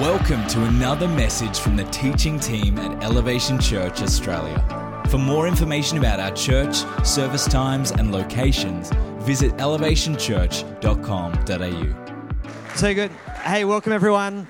Welcome to another message from the teaching team at Elevation Church Australia. For more information about our church, service times, and locations, visit elevationchurch.com.au. So good. Hey, welcome everyone.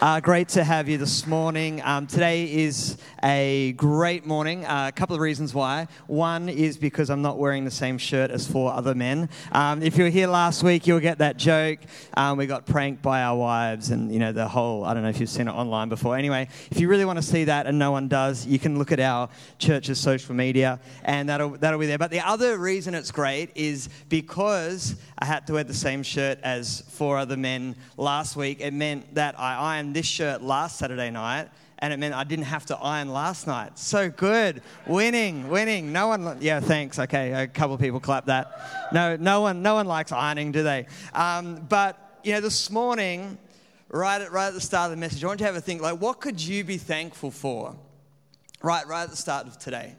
Uh, great to have you this morning. Um, today is a great morning. Uh, a couple of reasons why. One is because I'm not wearing the same shirt as four other men. Um, if you were here last week, you'll get that joke. Um, we got pranked by our wives, and you know the whole. I don't know if you've seen it online before. Anyway, if you really want to see that, and no one does, you can look at our church's social media, and that'll that'll be there. But the other reason it's great is because I had to wear the same shirt as four other men last week. It meant that I ironed this shirt last Saturday night, and it meant I didn't have to iron last night. So good. Winning, winning. No one, yeah, thanks. Okay, a couple of people clap that. No, no one, no one likes ironing, do they? Um, but, you know, this morning, right at, right at the start of the message, I want you to have a think like, what could you be thankful for? Right, right at the start of today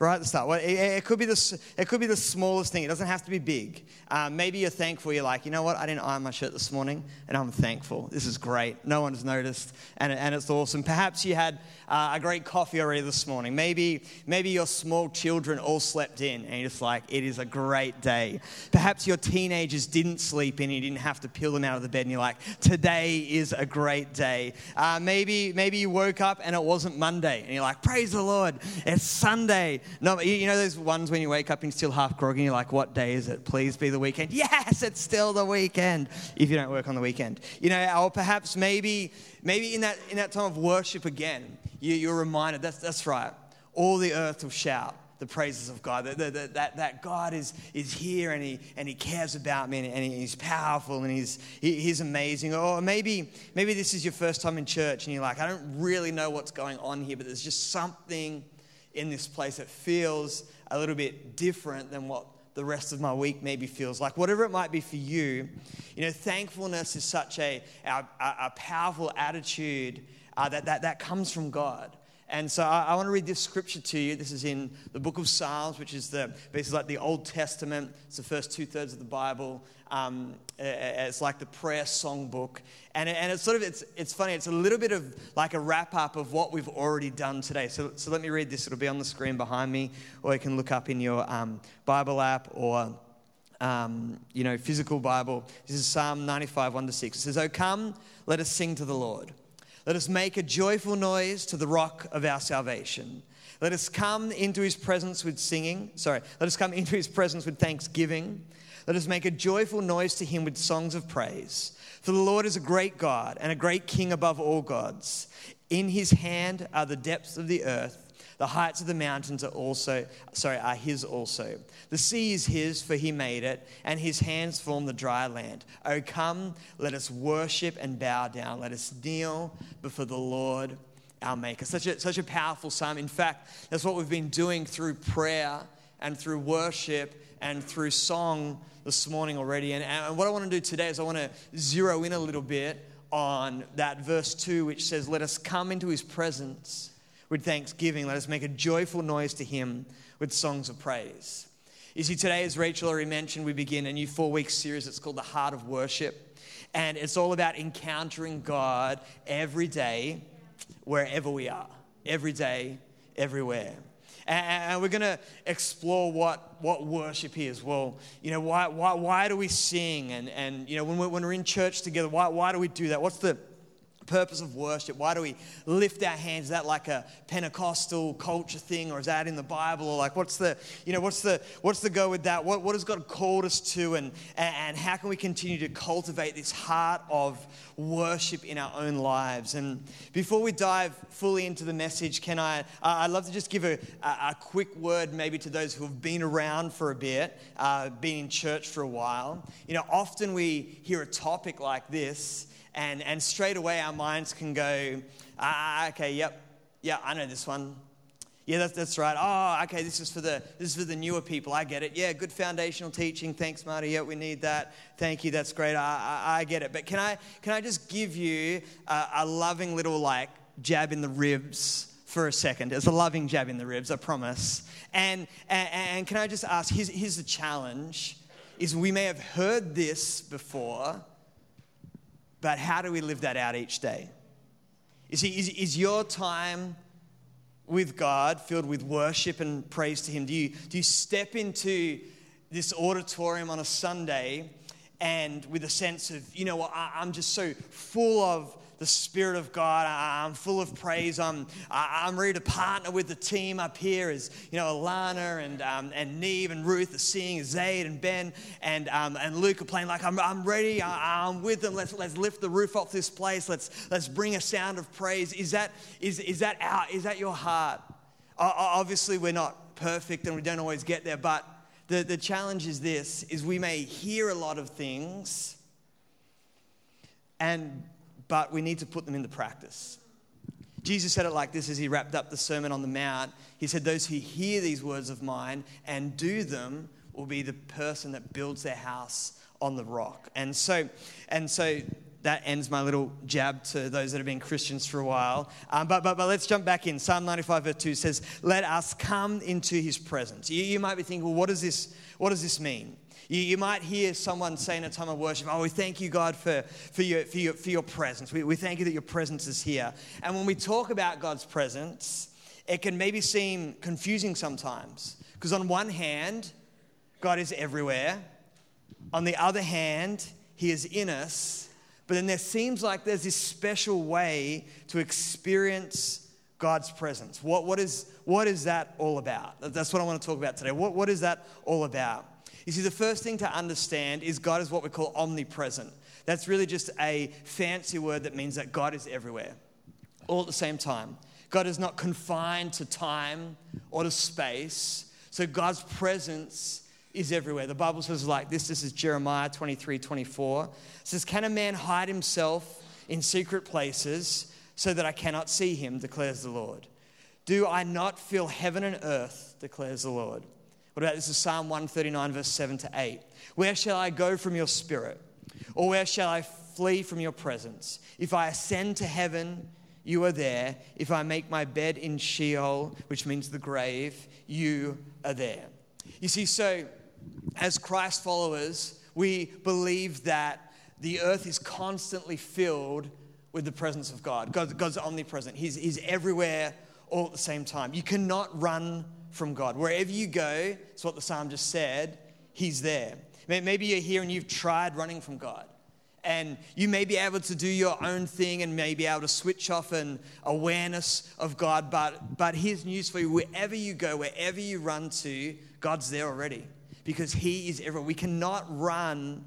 right at the start. Well, it, it, could be the, it could be the smallest thing. It doesn't have to be big. Um, maybe you're thankful. You're like, you know what? I didn't iron my shirt this morning, and I'm thankful. This is great. No one's noticed, and, and it's awesome. Perhaps you had uh, a great coffee already this morning. Maybe, maybe your small children all slept in, and you're just like, it is a great day. Perhaps your teenagers didn't sleep in, and you didn't have to peel them out of the bed, and you're like, today is a great day. Uh, maybe, maybe you woke up and it wasn't Monday, and you're like, praise the Lord, it's Sunday. No, you know those ones when you wake up and you're still half groggy and you're like, what day is it? Please be the weekend. Yes, it's still the weekend. If you don't work on the weekend. You know, or perhaps maybe, maybe in that, in that time of worship again, you, you're reminded, that's, that's right, all the earth will shout the praises of God, that, that, that, God is, is here and he, and he cares about me and, and he's powerful and he's, he, he's amazing. Or maybe, maybe this is your first time in church and you're like, I don't really know what's going on here, but there's just something in this place that feels a little bit different than what the rest of my week maybe feels like. Whatever it might be for you, you know, thankfulness is such a, a, a powerful attitude uh, that, that, that comes from God. And so I, I want to read this scripture to you. This is in the book of Psalms, which is the, basically like the Old Testament. It's the first two thirds of the Bible. Um, it's like the prayer songbook. And, and it's sort of, it's, it's funny, it's a little bit of like a wrap up of what we've already done today. So, so let me read this. It'll be on the screen behind me, or you can look up in your um, Bible app or um, you know, physical Bible. This is Psalm 95, 1 to 6. It says, Oh, come, let us sing to the Lord. Let us make a joyful noise to the rock of our salvation. Let us come into his presence with singing. Sorry, let us come into his presence with thanksgiving. Let us make a joyful noise to him with songs of praise. For the Lord is a great God and a great King above all gods. In his hand are the depths of the earth. The heights of the mountains are also, sorry, are his also. The sea is his, for he made it, and his hands form the dry land. Oh, come, let us worship and bow down. Let us kneel before the Lord our Maker. Such a, such a powerful psalm. In fact, that's what we've been doing through prayer and through worship and through song this morning already. And, and what I want to do today is I want to zero in a little bit on that verse 2, which says, Let us come into his presence with thanksgiving. Let us make a joyful noise to him with songs of praise. You see, today, as Rachel already mentioned, we begin a new four week series. It's called The Heart of Worship. And it's all about encountering God every day, wherever we are. Every day, everywhere. And we're going to explore what, what worship is. Well, you know, why, why, why do we sing? And, and you know, when we're, when we're in church together, why, why do we do that? What's the purpose of worship? Why do we lift our hands? Is that like a Pentecostal culture thing, or is that in the Bible? Or like, what's the, you know, what's the, what's the go with that? What, what has God called us to, and, and how can we continue to cultivate this heart of worship in our own lives? And before we dive fully into the message, can I, uh, I'd love to just give a, a, quick word maybe to those who have been around for a bit, uh, been in church for a while. You know, often we hear a topic like this and, and straight away our minds can go, ah, okay, yep, yeah, I know this one. Yeah, that's, that's right. Oh, okay, this is for the this is for the newer people. I get it. Yeah, good foundational teaching. Thanks, Marty. Yeah, we need that. Thank you. That's great. I, I, I get it. But can I can I just give you a, a loving little like jab in the ribs for a second? It's a loving jab in the ribs. I promise. And and, and can I just ask? Here's here's the challenge: is we may have heard this before, but how do we live that out each day? You see, is, is your time with God filled with worship and praise to Him? Do you, do you step into this auditorium on a Sunday and with a sense of, you know what, I'm just so full of the Spirit of God. I'm full of praise. I'm, I'm ready to partner with the team up here as, you know, Alana and, um, and Neve and Ruth are singing, Zaid and Ben and, um, and Luke are playing. Like, I'm, I'm ready. I'm with them. Let's, let's lift the roof off this place. Let's, let's bring a sound of praise. Is that, is, is that, our, is that your heart? Obviously, we're not perfect and we don't always get there, but the, the challenge is this, is we may hear a lot of things and but we need to put them into practice. Jesus said it like this as he wrapped up the Sermon on the Mount. He said, Those who hear these words of mine and do them will be the person that builds their house on the rock. And so, and so that ends my little jab to those that have been Christians for a while. Um, but, but, but let's jump back in. Psalm 95, verse 2 says, Let us come into his presence. You, you might be thinking, well, what does this, what does this mean? You, you might hear someone say in a time of worship, Oh, we thank you, God, for, for, your, for, your, for your presence. We, we thank you that your presence is here. And when we talk about God's presence, it can maybe seem confusing sometimes. Because on one hand, God is everywhere. On the other hand, He is in us. But then there seems like there's this special way to experience God's presence. What, what, is, what is that all about? That's what I want to talk about today. What, what is that all about? You see, the first thing to understand is God is what we call omnipresent. That's really just a fancy word that means that God is everywhere, all at the same time. God is not confined to time or to space. So God's presence is everywhere. The Bible says like this. This is Jeremiah 23, 24. It says, Can a man hide himself in secret places so that I cannot see him, declares the Lord? Do I not fill heaven and earth, declares the Lord? What about this is Psalm 139, verse 7 to 8. Where shall I go from your spirit? Or where shall I flee from your presence? If I ascend to heaven, you are there. If I make my bed in Sheol, which means the grave, you are there. You see, so as Christ followers, we believe that the earth is constantly filled with the presence of God. God God's omnipresent, he's, he's everywhere all at the same time. You cannot run from God. Wherever you go, it's what the psalm just said, He's there. Maybe you're here and you've tried running from God. And you may be able to do your own thing and may be able to switch off an awareness of God. But, but here's news for you wherever you go, wherever you run to, God's there already because He is everywhere. We cannot run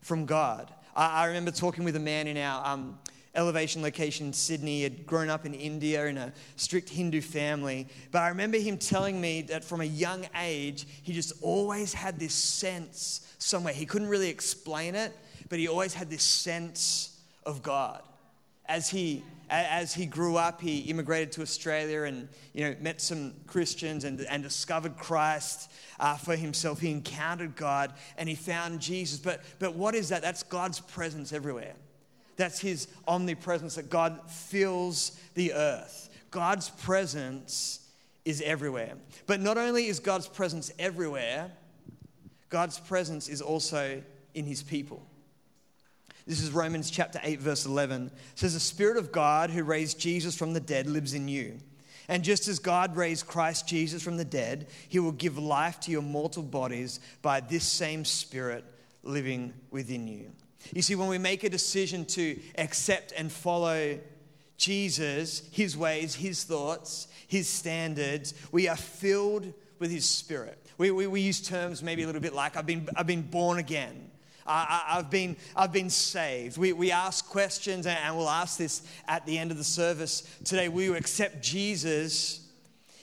from God. I, I remember talking with a man in our um, elevation location in Sydney. Had grown up in India in a strict Hindu family. But I remember him telling me that from a young age, he just always had this sense somewhere. He couldn't really explain it, but he always had this sense of God. As he as he grew up, he immigrated to Australia and you know met some Christians and, and discovered Christ uh, for himself. He encountered God and he found Jesus. But but what is that? That's God's presence everywhere. That's his omnipresence, that God fills the earth. God's presence is everywhere. But not only is God's presence everywhere, God's presence is also in his people. This is Romans chapter 8, verse 11. It says, The Spirit of God who raised Jesus from the dead lives in you. And just as God raised Christ Jesus from the dead, he will give life to your mortal bodies by this same Spirit living within you. You see, when we make a decision to accept and follow Jesus, his ways, his thoughts, his standards, we are filled with his spirit. We, we, we use terms maybe a little bit like, I've been, I've been born again. I, have been, I've been saved. We, we ask questions, and we'll ask this at the end of the service today. Will you accept Jesus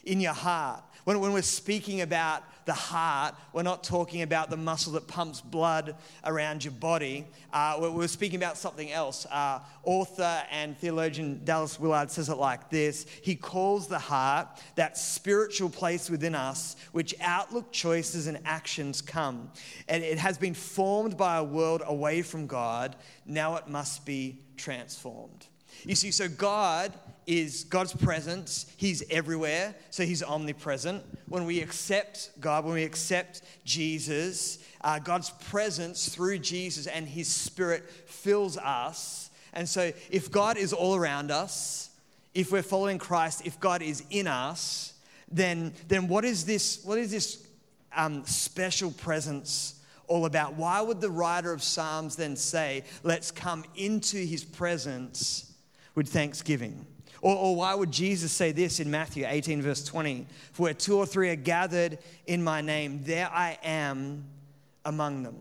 in your heart? When, when we're speaking about the heart, we're not talking about the muscle that pumps blood around your body. Uh, we're, speaking about something else. Uh, author and theologian Dallas Willard says it like this He calls the heart that spiritual place within us which outlook, choices, and actions come. And it has been formed by a world away from God. Now it must be transformed. You see, so God is God's presence. He's everywhere, so He's omnipresent. When we accept God, when we accept Jesus, uh, God's presence through Jesus and His Spirit fills us. And so, if God is all around us, if we're following Christ, if God is in us, then, then what is this, what is this um, special presence all about? Why would the writer of Psalms then say, let's come into his presence with thanksgiving? Or, or, why would Jesus say this in Matthew 18, verse 20? For where two or three are gathered in my name, there I am among them.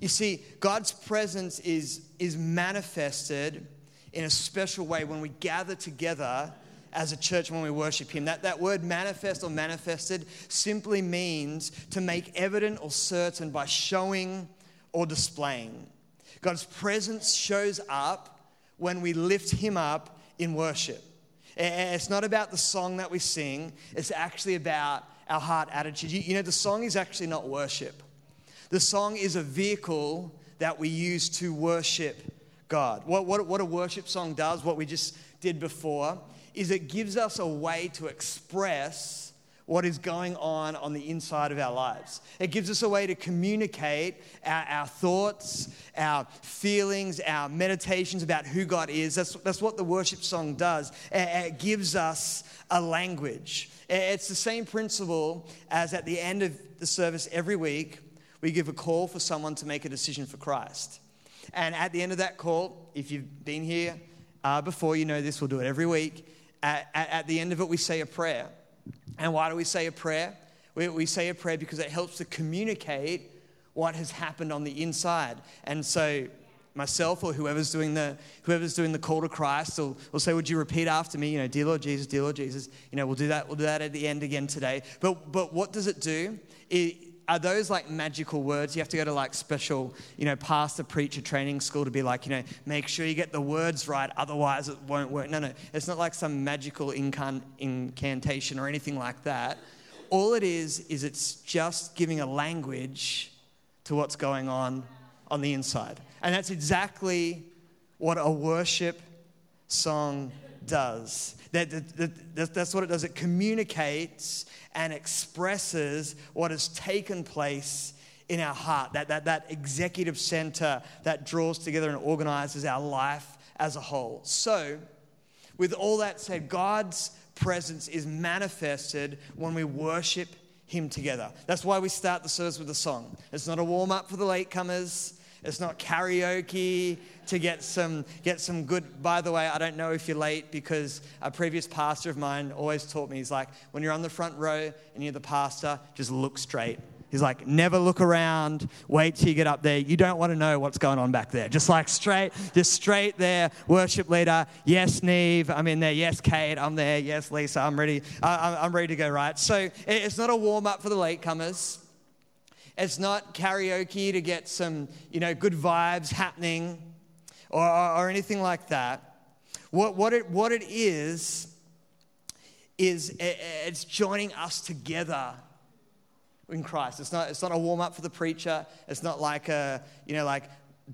You see, God's presence is, is manifested in a special way when we gather together as a church when we worship Him. That, that word manifest or manifested simply means to make evident or certain by showing or displaying. God's presence shows up when we lift Him up in worship. It's not about the song that we sing, it's actually about our heart attitude. You, know, the song is actually not worship, the song is a vehicle that we use to worship God. What, what, what a worship song does, what we just did before, is it gives us a way to express what is going on on the inside of our lives. It gives us a way to communicate our, our, thoughts, our feelings, our meditations about who God is. That's, that's what the worship song does. It, it gives us a language. It's the same principle as at the end of the service every week, we give a call for someone to make a decision for Christ. And at the end of that call, if you've been here uh, before, you know this, we'll do it every week at, at, the end of it, we say a prayer. And why do we say a prayer? We, we say a prayer because it helps to communicate what has happened on the inside. And so, myself or whoever's doing the whoever's doing the call to Christ will, will say, Would you repeat after me? You know, dear Lord Jesus, dear Lord Jesus. You know, we'll do that, we'll do that at the end again today. But but what does it do? It, are those like magical words? You have to go to like special, you know, pastor, preacher training school to be like, you know, make sure you get the words right, otherwise it won't work. No, no, it's not like some magical incan- incantation or anything like that. All it is, is it's just giving a language to what's going on on the inside. And that's exactly what a worship song does. That, that, that, that's what it does. It communicates and expresses what has taken place in our heart, that, that, that executive center that draws together and organizes our life as a whole. So, with all that said, God's presence is manifested when we worship Him together. That's why we start the service with a song. It's not a warm up for the latecomers. It's not karaoke to get some, get some good. By the way, I don't know if you're late because a previous pastor of mine always taught me, he's like, when you're on the front row and you're the pastor, just look straight. He's like, never look around, wait till you get up there. You don't want to know what's going on back there. Just like straight, just straight there, worship leader. Yes, Neve, I'm in there. Yes, Kate, I'm there. Yes, Lisa, I'm ready. I'm ready to go, right? So it's not a warm up for the latecomers. It's not karaoke to get some, you know, good vibes happening or, or, anything like that. What, what, it, what it is, is it's joining us together in Christ. It's not, it's not a warm up for the preacher. It's not like a, you know, like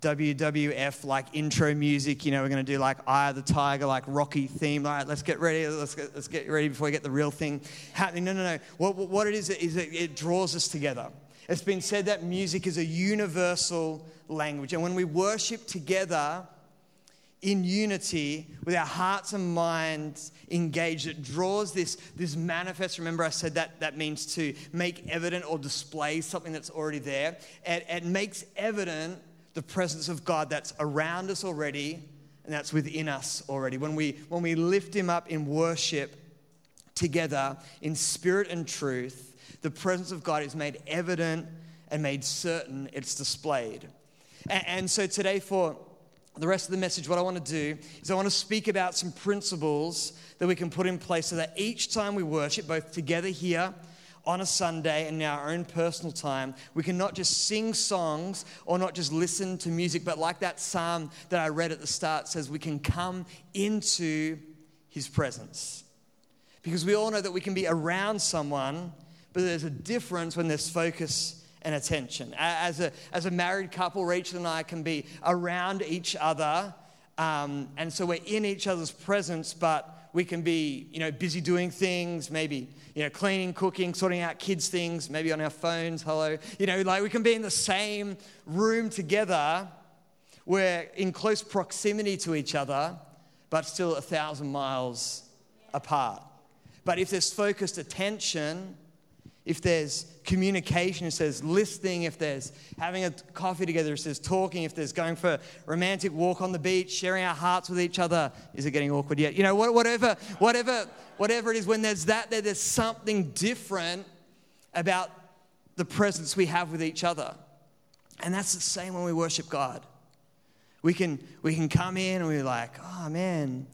WWF like intro music. You know, we're going to do like Eye of the Tiger, like Rocky theme. All right, let's get ready. Let's get, let's get ready before we get the real thing happening. No, no, no. What, what it is, is it, it draws us together. It's been said that music is a universal language. And when we worship together in unity with our hearts and minds engaged, it draws this, this manifest. Remember, I said that that means to make evident or display something that's already there. It, it makes evident the presence of God that's around us already and that's within us already. When we, when we lift Him up in worship together in spirit and truth, the presence of God is made evident and made certain, it's displayed. And, and so today, for the rest of the message, what I want to do is I want to speak about some principles that we can put in place so that each time we worship, both together here on a Sunday and in our own personal time, we can not just sing songs or not just listen to music, but like that psalm that I read at the start says, we can come into his presence. Because we all know that we can be around someone but there's a difference when there's focus and attention. As a, as a married couple, Rachel and I can be around each other, um, and so we're in each other's presence, but we can be, you know, busy doing things, maybe, you know, cleaning, cooking, sorting out kids' things, maybe on our phones, hello. You know, like we can be in the same room together we're in close proximity to each other, but still a thousand miles apart. But if there's focused attention, if there's communication, it says listening, if there's having a coffee together, it says talking, if there's going for a romantic walk on the beach, sharing our hearts with each other, is it getting awkward yet? You know, whatever, whatever, whatever it is, when there's that, there, there's something different about the presence we have with each other. And that's the same when we worship God. We can, we can come in and we're like, oh man,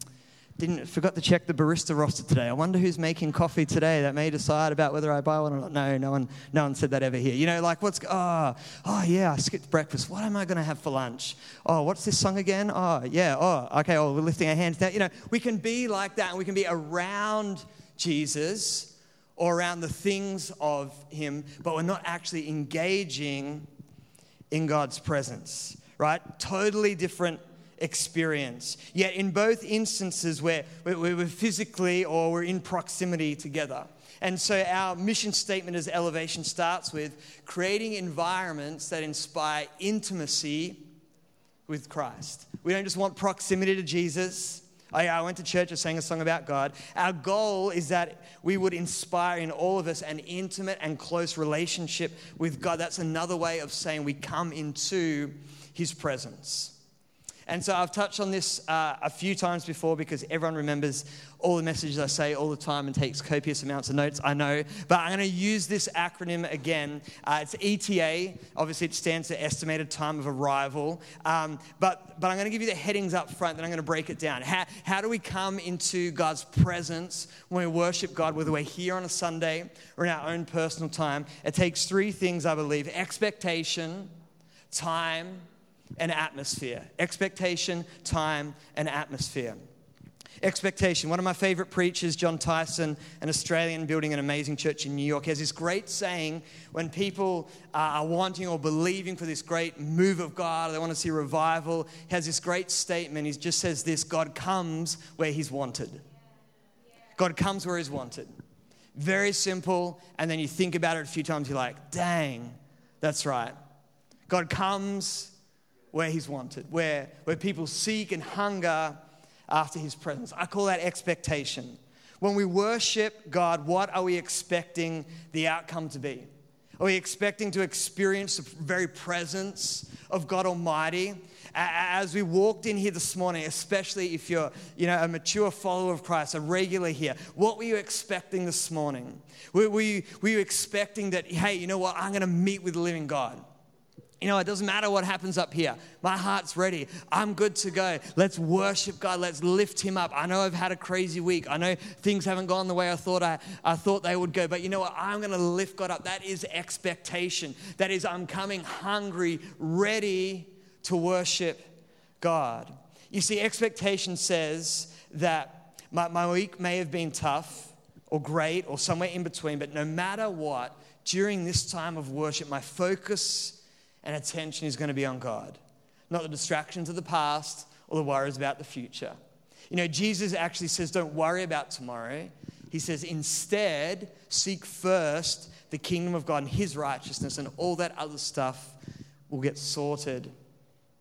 didn't forgot to check the barista roster today. I wonder who's making coffee today that may decide about whether I buy one or not. No, no one, no one said that ever here. You know, like what's oh, oh yeah, I skipped breakfast. What am I going to have for lunch? Oh, what's this song again? Oh, yeah. Oh, okay. Oh, we're lifting our hands down. You know, we can be like that, and we can be around Jesus or around the things of Him, but we're not actually engaging in God's presence. Right? Totally different experience. Yet, in both instances, where we were physically or we're in proximity together. And so, our mission statement as Elevation starts with creating environments that inspire intimacy with Christ. We don't just want proximity to Jesus. Oh, I, I went to church, I sang a song about God. Our goal is that we would inspire in all of us an intimate and close relationship with God. That's another way of saying we come into His presence. And so I've touched on this uh, a few times before because everyone remembers all the messages I say all the time and takes copious amounts of notes, I know. But I'm going to use this acronym again. Uh, it's ETA. Obviously, it stands for Estimated Time of Arrival. Um, but, but I'm going to give you the headings up front, then I'm going to break it down. How, how do we come into God's presence when we worship God, whether we're here on a Sunday or in our own personal time? It takes three things, I believe expectation, time, and atmosphere. Expectation, time, and atmosphere. Expectation. One of my favorite preachers, Jon Tyson, an Australian building an amazing church in New York, has this great saying when people uh, are wanting or believing for this great move of God, or they want to see revival, he has this great statement. He just says this God comes where he's wanted. God comes where he's wanted. Very simple. And then you think about it a few times, you're like, dang, that's right. God comes where he's wanted, where, where people seek and hunger after his presence. I call that expectation. When we worship God, what are we expecting the outcome to be? Are we expecting to experience the very presence of God Almighty? As we walked in here this morning, especially if you're you know, a mature follower of Christ, a regular here, what were you expecting this morning? Were, you, were you expecting that, hey, you know what, I'm going to meet with the living God? You know, it doesn't matter what happens up here. My heart's ready. I'm good to go. Let's worship God. Let's lift Him up. I know I've had a crazy week. I know things haven't gone the way I thought I, I thought they would go. But you know what? I'm going to lift God up. That is expectation. That is, I'm coming hungry, ready to worship God. You see, expectation says that my, my week may have been tough or great or somewhere in between, but no matter what, during this time of worship, my focus and attention is going to be on God, not the distractions of the past or the worries about the future. You know, Jesus actually says, Don't worry about tomorrow. He says, Instead, seek first the kingdom of God and his righteousness, and all that other stuff will get sorted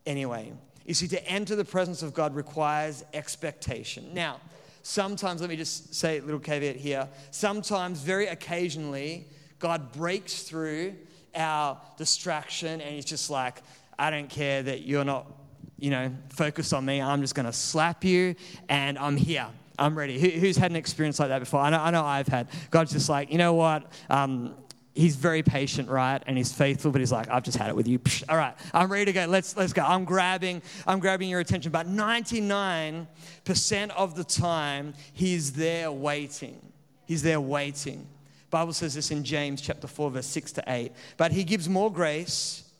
anyway. You see, to enter the presence of God requires expectation. Now, sometimes, let me just say a little caveat here. Sometimes, very occasionally, God breaks through our distraction and he's just like, I don't care that you're not, you know, focused on me. I'm just going to slap you and I'm here. I'm ready. Who, who's had an experience like that before? I know, I know I've had. God's just like, you know what? Um, he's very patient, right? And he's faithful, but he's like, I've just had it with you. Psh, all right, I'm ready to go. Let's let's go. I'm grabbing, I'm grabbing your attention. But 99% of the time, he's there waiting. He's there waiting. Bible says this in James chapter 4 verse 6 to 8. But he gives more grace.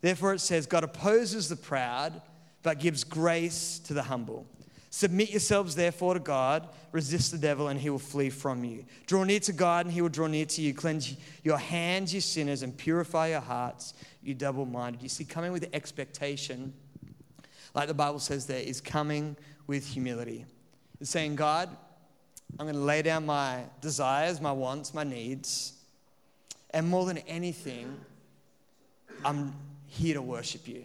Therefore it says God opposes the proud but gives grace to the humble. Submit yourselves therefore to God, resist the devil and he will flee from you. Draw near to God and he will draw near to you. Cleanse your hands, you sinners, and purify your hearts, you double-minded. You see coming with expectation like the Bible says there is coming with humility. It's saying, God, I'm going to lay down my desires, my wants, my needs. And more than anything, I'm here to worship you.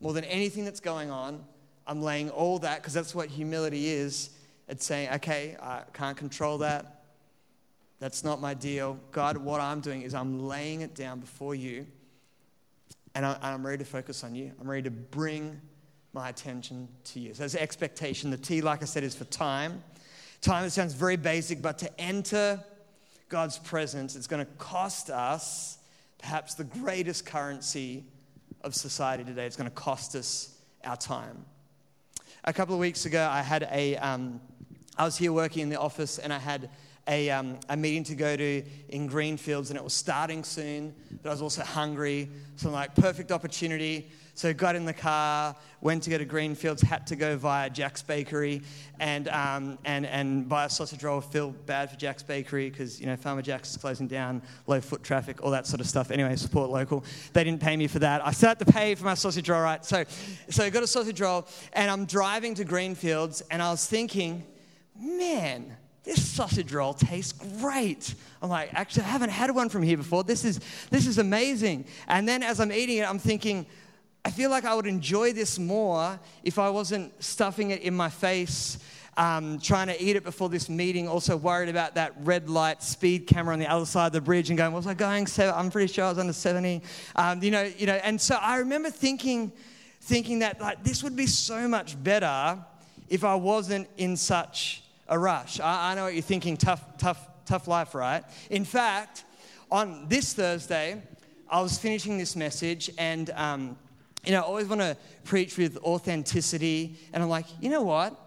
more than anything that's going on, I'm laying all that, because that's what humility is. It's saying, okay, I can't control that. That's not my deal. God, what I'm doing is I'm laying it down before you, and I'm ready to focus on you. I'm ready to bring my attention to you. So there's expectation. The T, like I said, is for time. Time, it sounds very basic, but to enter God's presence, it's going to cost us perhaps the greatest currency of society today. It's going to cost us our time. A couple of weeks ago, I had a, um, I was here working in the office and I had a, um, a meeting to go to in Greenfields and it was starting soon, but I was also hungry. So I'm like, perfect opportunity. So got in the car, went to go to Greenfields, had to go via Jack's Bakery and, um, and, and buy a sausage roll. Feel bad for Jack's Bakery because, you know, Farmer Jack's is closing down, low foot traffic, all that sort of stuff. Anyway, support local. They didn't pay me for that. I started to pay for my sausage roll, right? So, so I got a sausage roll and I'm driving to Greenfields and I was thinking, man, this sausage roll tastes great. I'm like, actually, I haven't had one from here before. This is, this is amazing. And then as I'm eating it, I'm thinking, I feel like I would enjoy this more if I wasn't stuffing it in my face, um, trying to eat it before this meeting, also worried about that red light speed camera on the other side of the bridge and going, was I going? So I'm pretty sure I was under 70. Um, you know, you know, and so I remember thinking, thinking that like this would be so much better if I wasn't in such a rush. I, I know what you're thinking, tough, tough, tough life, right? In fact, on this Thursday, I was finishing this message and, um, you know, I always want to preach with authenticity. And I'm like, you know what?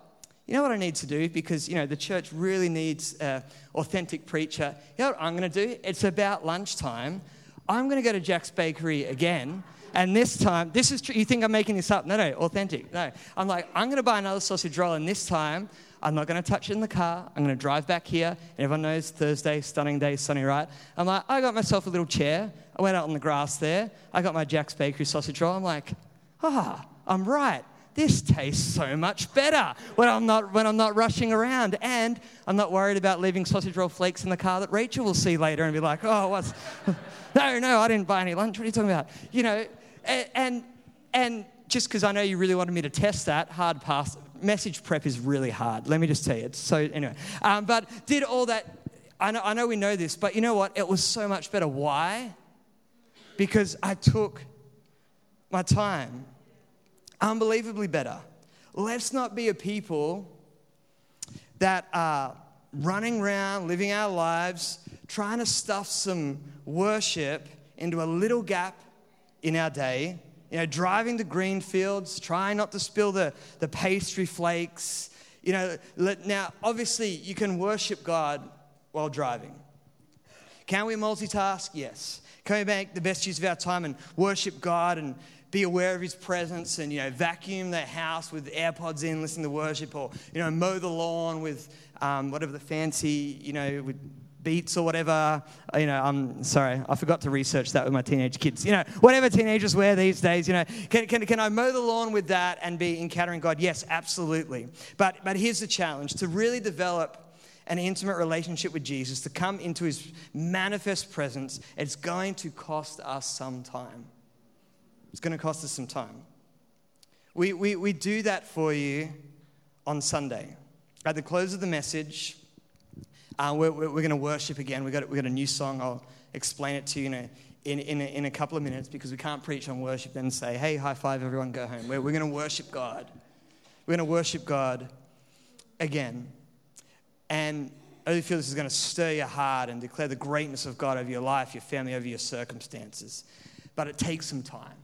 You know what I need to do? Because, you know, the church really needs an authentic preacher. You know what I'm going to do? It's about lunchtime. I'm going to go to Jack's Bakery again. And this time, this is true. You think I'm making this up? No, no, authentic. No. I'm like, I'm going to buy another sausage roll. And this time, I'm not going to touch it in the car. I'm going to drive back here. And everyone knows Thursday, stunning day, sunny, right? I'm like, I got myself a little chair. I went out on the grass there. I got my Jack's Bakery sausage roll. I'm like, ah, I'm right. This tastes so much better when I'm not when I'm not rushing around, and I'm not worried about leaving sausage roll flakes in the car that Rachel will see later and be like, oh, what's? no, no, I didn't buy any lunch. What are you talking about? You know, and and, and just because I know you really wanted me to test that, hard pass, message prep is really hard. Let me just tell you. It's so, anyway. Um, but did all that. I know, I know we know this, but you know what? It was so much better. Why? Because I took my time. Unbelievably better. Let's not be a people that are running around, living our lives, trying to stuff some worship into a little gap in our day you know, driving the Greenfields, trying not to spill the, the pastry flakes. You know, let, now, obviously, you can worship God while driving. Can we multitask? Yes. Can we make the best use of our time and worship God and be aware of His presence and, you know, vacuum the house with AirPods in, listening to worship, or, you know, mow the lawn with um, whatever the fancy, you know, with Beats or whatever. Uh, you know, I'm sorry, I forgot to research that with my teenage kids. You know, whatever teenagers wear these days, you know, can, can, can I mow the lawn with that and be encountering God? Yes, absolutely. But, but here's the challenge to really develop an intimate relationship with Jesus, to come into his manifest presence, it's going to cost us some time. It's going to cost us some time. We, we, we do that for you on Sunday. At the close of the message, uh, we're, we're going to worship again. We've got, we got a new song. I'll explain it to you in a, in, in, a, in a couple of minutes because we can't preach on worship and say, hey, high five, everyone, go home. We're, we're going to worship God. We're going to worship God again. And I really feel this is going to stir your heart and declare the greatness of God over your life, your family, over your circumstances. But it takes some time.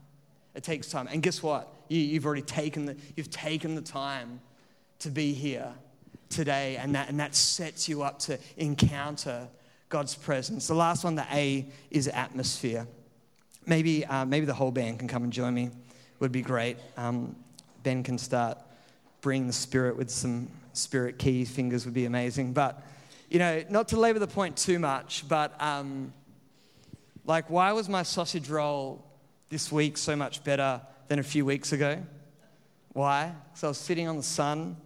It takes time. And guess what? You, you've already taken the, you've taken the time to be here today, and that, and that sets you up to encounter God's presence. The last one, the A, is atmosphere. Maybe, uh, maybe the whole band can come and join me. Would be great. Um, ben can start bring the spirit with some spirit key fingers would be amazing. But you know, not to labor the point too much, but um, like, why was my sausage roll this week so much better than a few weeks ago? Why? Because I was sitting on the sun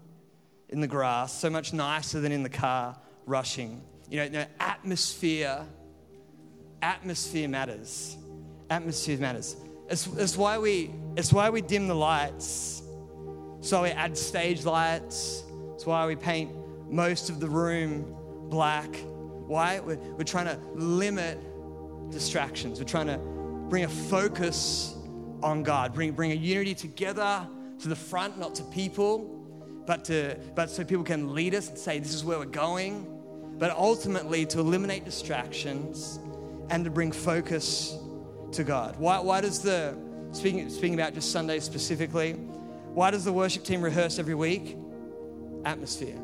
in the grass, so much nicer than in the car rushing. You know, no, atmosphere, atmosphere matters. Atmosphere matters. It's, it's, why we, it's why we dim the lights. So we add stage lights. It's why we paint most of the room black. Why? We're, we're trying to limit distractions. We're trying to bring a focus on God, bring, bring a unity together to the front, not to people, but, to, but so people can lead us and say, this is where we're going. But ultimately, to eliminate distractions and to bring focus to God. Why, why does the, speaking, speaking about just Sunday specifically, why does the worship team rehearse every week? Atmosphere.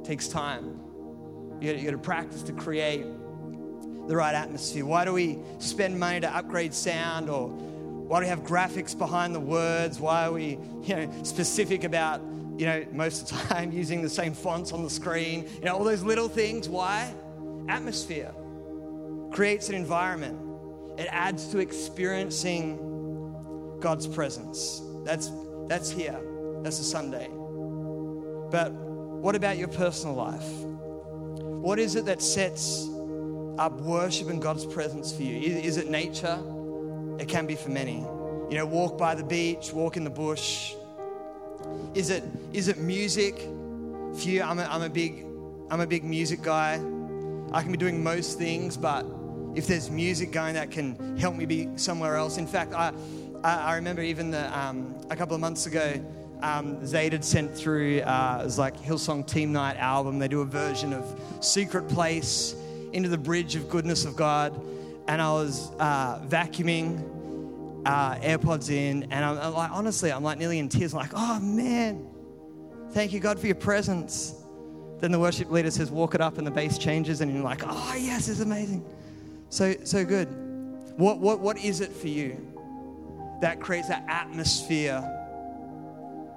It takes time. You got, to practice to create the right atmosphere. Why do we spend money to upgrade sound or why do we have graphics behind the words? Why are we, you know, specific about, you know, most of the time using the same fonts on the screen? You know, all those little things. Why? Atmosphere creates an environment. It adds to experiencing God's presence. That's that's here. That's a Sunday. But what about your personal life? What is it that sets up worship and God's presence for you? Is it nature? It can be for many. You know, walk by the beach, walk in the bush. Is it, is it music? For you, I'm a, I'm, a big, I'm a big music guy. I can be doing most things, but if there's music going that can help me be somewhere else. In fact, I, I, remember even the, um, a couple of months ago, um, Zayd had sent through, uh, it was like Hillsong Team Night album. They do a version of Secret Place, Into the Bridge of Goodness of God. And I was uh, vacuuming, uh, AirPods in, and I'm, I'm, like, honestly, I'm like nearly in tears. I'm like, oh man, thank you, God, for your presence. Then the worship leader says, walk it up, and the bass changes, and you're like, oh yes, it's amazing. So, so good. What, what, what is it for you that creates that atmosphere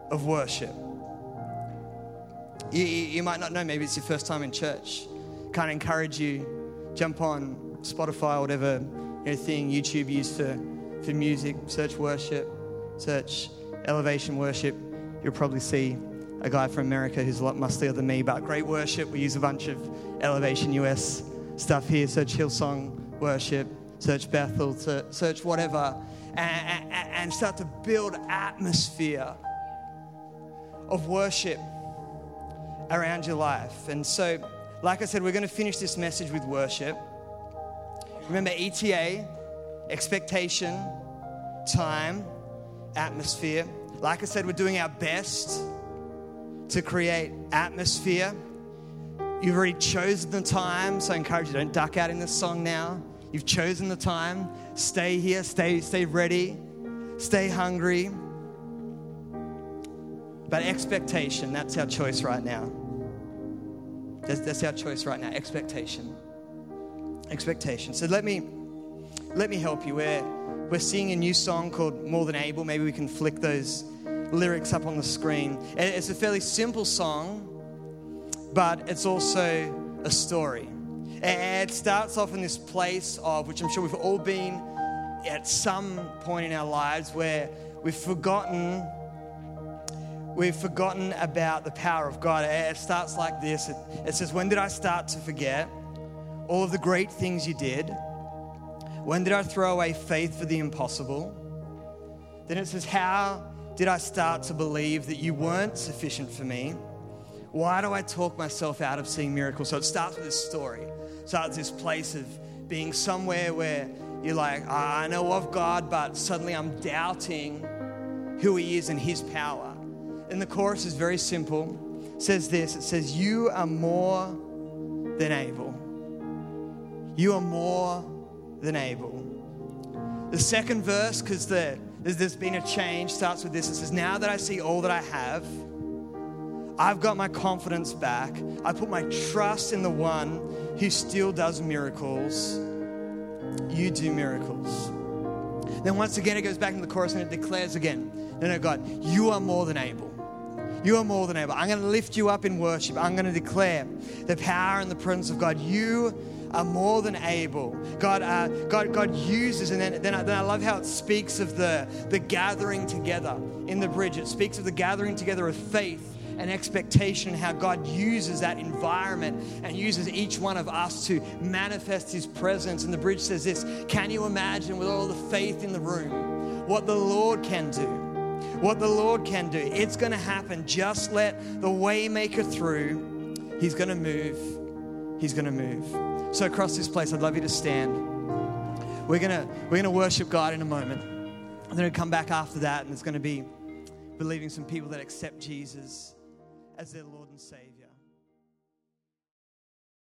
of worship. You, you, might not know, maybe it's your first time in church. Can't encourage you, jump on Spotify or whatever you know, thing YouTube used for, for music, search worship, search elevation worship. You'll probably see a guy from America who's a lot mustier than me, but great worship. We use a bunch of elevation US stuff here. Search Hillsong worship, search Bethel, search whatever, and, and, and start to build atmosphere of worship around your life. And so, like I said, we're going to finish this message with worship. Remember, ETA, expectation, time, atmosphere. Like I said, we're doing our best to create atmosphere. You've already chosen the time, so I encourage you don't duck out in this song now. You've chosen the time. Stay here, stay, stay ready, stay hungry. But expectation, that's our choice right now. That's, that's our choice right now. Expectation. Expectation. So let me let me help you. We're, we're singing a new song called More Than Able. Maybe we can flick those lyrics up on the screen. It's a fairly simple song, but it's also a story. It starts off in this place of, which I'm sure we've all been at some point in our lives, where we've forgotten we've forgotten about the power of God. It starts like this it, it, says, When did I start to forget all of the great things you did? When did I throw away faith for the impossible? Then it says, How did I start to believe that you weren't sufficient for me? Why do I talk myself out of seeing miracles? So it starts with this story. It starts this place of being somewhere where you're like, I know of God, but suddenly I'm doubting who He is and His power. And the chorus is very simple. It says this it says, You are more than able. You are more than able. The second verse, because the, there's, been a change, starts with this. It says, Now that I see all that I have, I've got my confidence back. I put my trust in the one who still does miracles. You do miracles. Then once again, it goes back in the chorus and it declares again, No, no, God, you are more than able. You are more than able. I'm going to lift you up in worship. I'm going to declare the power and the presence of God. You are more than able. God, uh, God, God uses, and then, then, I, then I love how it speaks of the, the gathering together in the bridge. It speaks of the gathering together of faith and expectation, and how God uses that environment and uses each one of us to manifest His presence. And the bridge says this Can you imagine with all the faith in the room? what the Lord can do. What the Lord can do. It's going to happen. Just let the waymaker through. He's going to move. He's going to move. So across this place, I'd love you to stand. We're to we're to worship God in a moment. I'm to come back after that and it's to be believing some people that accept Jesus as their Lord and Savior.